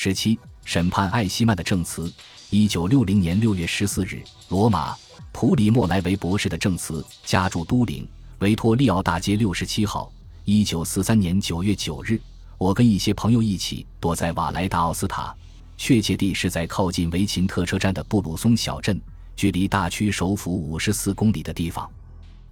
十七、审判艾希曼的证词。一九六零年六月十四日，罗马普里莫莱维博士的证词，家住都灵维托利奥大街六十七号。一九四三年九月九日，我跟一些朋友一起躲在瓦莱达奥斯塔，确切地是在靠近维琴特车站的布鲁松小镇，距离大区首府五十四公里的地方。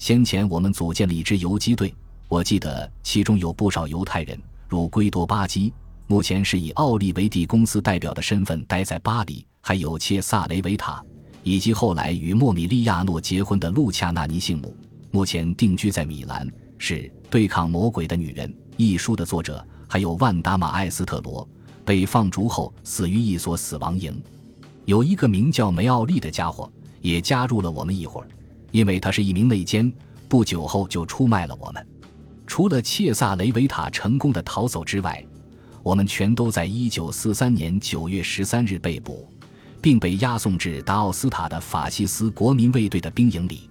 先前我们组建了一支游击队，我记得其中有不少犹太人，如圭多巴基，目前是以奥利维蒂公司代表的身份待在巴黎；还有切萨雷维塔，以及后来与莫米利亚诺结婚的路恰纳尼幸母，目前定居在米兰。是对抗魔鬼的女人一书的作者，还有万达马艾斯特罗，被放逐后死于一所死亡营。有一个名叫梅奥利的家伙也加入了我们一伙儿。因为他是一名内奸，不久后就出卖了我们。除了切萨雷维塔成功的逃走之外，我们全都在1943年9月13日被捕，并被押送至达奥斯塔的法西斯国民卫队的兵营里。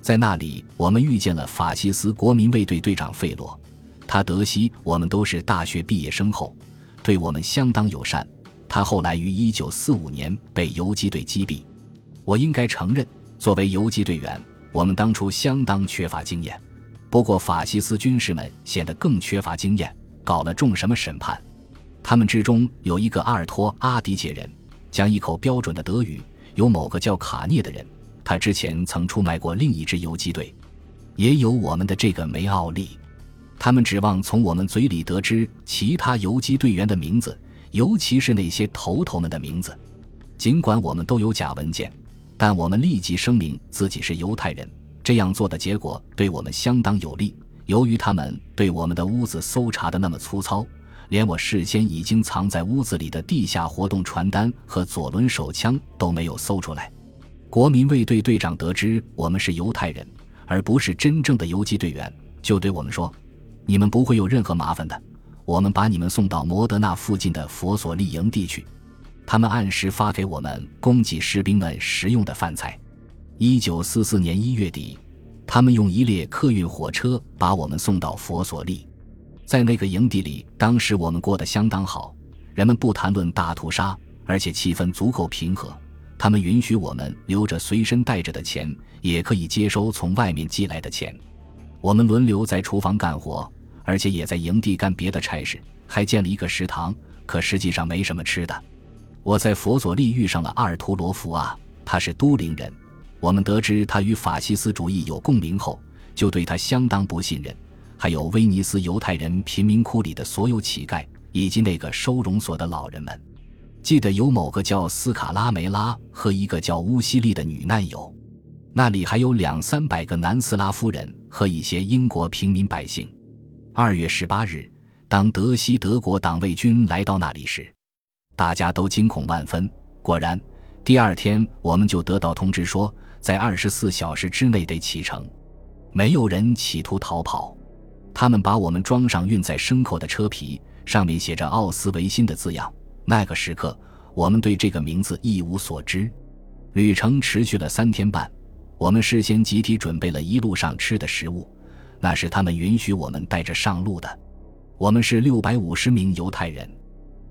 在那里，我们遇见了法西斯国民卫队队长费洛。他得悉我们都是大学毕业生后，对我们相当友善。他后来于1945年被游击队击毙。我应该承认。作为游击队员，我们当初相当缺乏经验。不过，法西斯军士们显得更缺乏经验，搞了重什么审判。他们之中有一个阿尔托阿迪杰人，讲一口标准的德语；有某个叫卡涅的人，他之前曾出卖过另一支游击队；也有我们的这个梅奥利。他们指望从我们嘴里得知其他游击队员的名字，尤其是那些头头们的名字。尽管我们都有假文件。但我们立即声明自己是犹太人，这样做的结果对我们相当有利。由于他们对我们的屋子搜查的那么粗糙，连我事先已经藏在屋子里的地下活动传单和左轮手枪都没有搜出来。国民卫队队长得知我们是犹太人，而不是真正的游击队员，就对我们说：“你们不会有任何麻烦的，我们把你们送到摩德纳附近的佛索利营地去。”他们按时发给我们供给士兵们食用的饭菜。一九四四年一月底，他们用一列客运火车把我们送到佛索利。在那个营地里，当时我们过得相当好，人们不谈论大屠杀，而且气氛足够平和。他们允许我们留着随身带着的钱，也可以接收从外面寄来的钱。我们轮流在厨房干活，而且也在营地干别的差事，还建了一个食堂。可实际上没什么吃的。我在佛佐利遇上了阿尔图罗福啊，他是都灵人。我们得知他与法西斯主义有共鸣后，就对他相当不信任。还有威尼斯犹太人贫民窟里的所有乞丐，以及那个收容所的老人们。记得有某个叫斯卡拉梅拉和一个叫乌西利的女难友。那里还有两三百个南斯拉夫人和一些英国平民百姓。二月十八日，当德西德国党卫军来到那里时。大家都惊恐万分。果然，第二天我们就得到通知说，在二十四小时之内得启程。没有人企图逃跑。他们把我们装上运载牲口的车皮，上面写着“奥斯维辛”的字样。那个时刻，我们对这个名字一无所知。旅程持续了三天半。我们事先集体准备了一路上吃的食物，那是他们允许我们带着上路的。我们是六百五十名犹太人。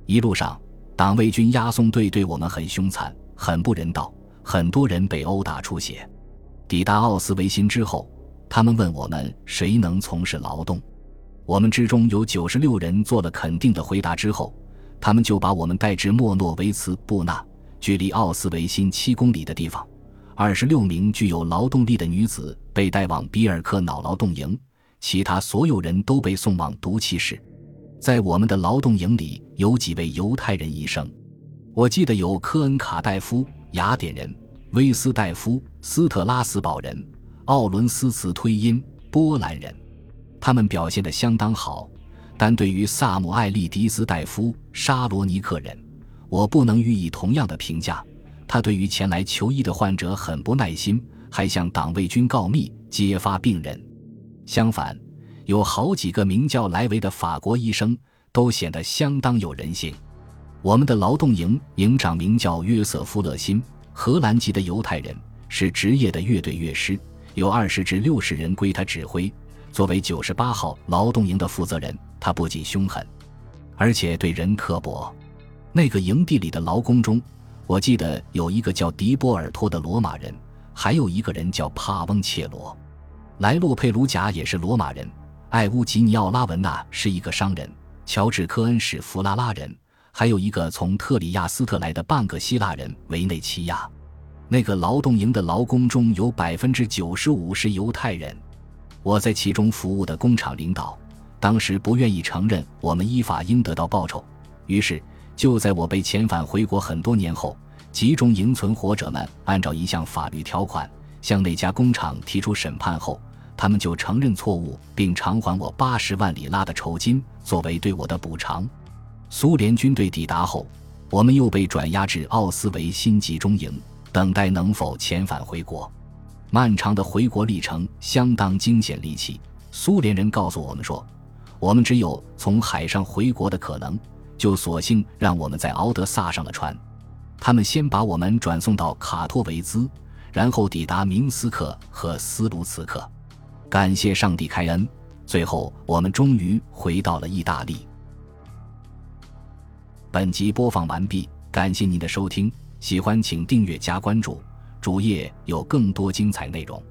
一路上。党卫军押送队对我们很凶残，很不人道，很多人被殴打出血。抵达奥斯维辛之后，他们问我们谁能从事劳动。我们之中有九十六人做了肯定的回答之后，他们就把我们带至莫诺维茨布纳，距离奥斯维辛七公里的地方。二十六名具有劳动力的女子被带往比尔克瑙劳动营，其他所有人都被送往毒气室。在我们的劳动营里有几位犹太人医生，我记得有科恩卡戴夫、雅典人、威斯戴夫、斯特拉斯堡人、奥伦斯茨推因、波兰人，他们表现得相当好。但对于萨姆艾利迪斯戴夫、沙罗尼克人，我不能予以同样的评价。他对于前来求医的患者很不耐心，还向党卫军告密揭发病人。相反。有好几个名叫莱维的法国医生，都显得相当有人性。我们的劳动营营长名叫约瑟夫·勒辛，荷兰籍的犹太人，是职业的乐队乐师，有二十至六十人归他指挥。作为九十八号劳动营的负责人，他不仅凶狠，而且对人刻薄。那个营地里的劳工中，我记得有一个叫迪波尔托的罗马人，还有一个人叫帕翁切罗。莱洛佩鲁贾也是罗马人，艾乌吉尼奥拉文纳是一个商人，乔治科恩是弗拉拉人，还有一个从特里亚斯特来的半个希腊人维内奇亚。那个劳动营的劳工中有百分之九十五是犹太人。我在其中服务的工厂领导，当时不愿意承认我们依法应得到报酬，于是就在我被遣返回国很多年后，集中营存活者们按照一项法律条款向那家工厂提出审判后。他们就承认错误，并偿还我八十万里拉的酬金作为对我的补偿。苏联军队抵达后，我们又被转押至奥斯维辛集中营，等待能否遣返回国。漫长的回国历程相当惊险离奇。苏联人告诉我们说，我们只有从海上回国的可能，就索性让我们在敖德萨上了船。他们先把我们转送到卡托维兹，然后抵达明斯克和斯卢茨克。感谢上帝开恩，最后我们终于回到了意大利。本集播放完毕，感谢您的收听，喜欢请订阅加关注，主页有更多精彩内容。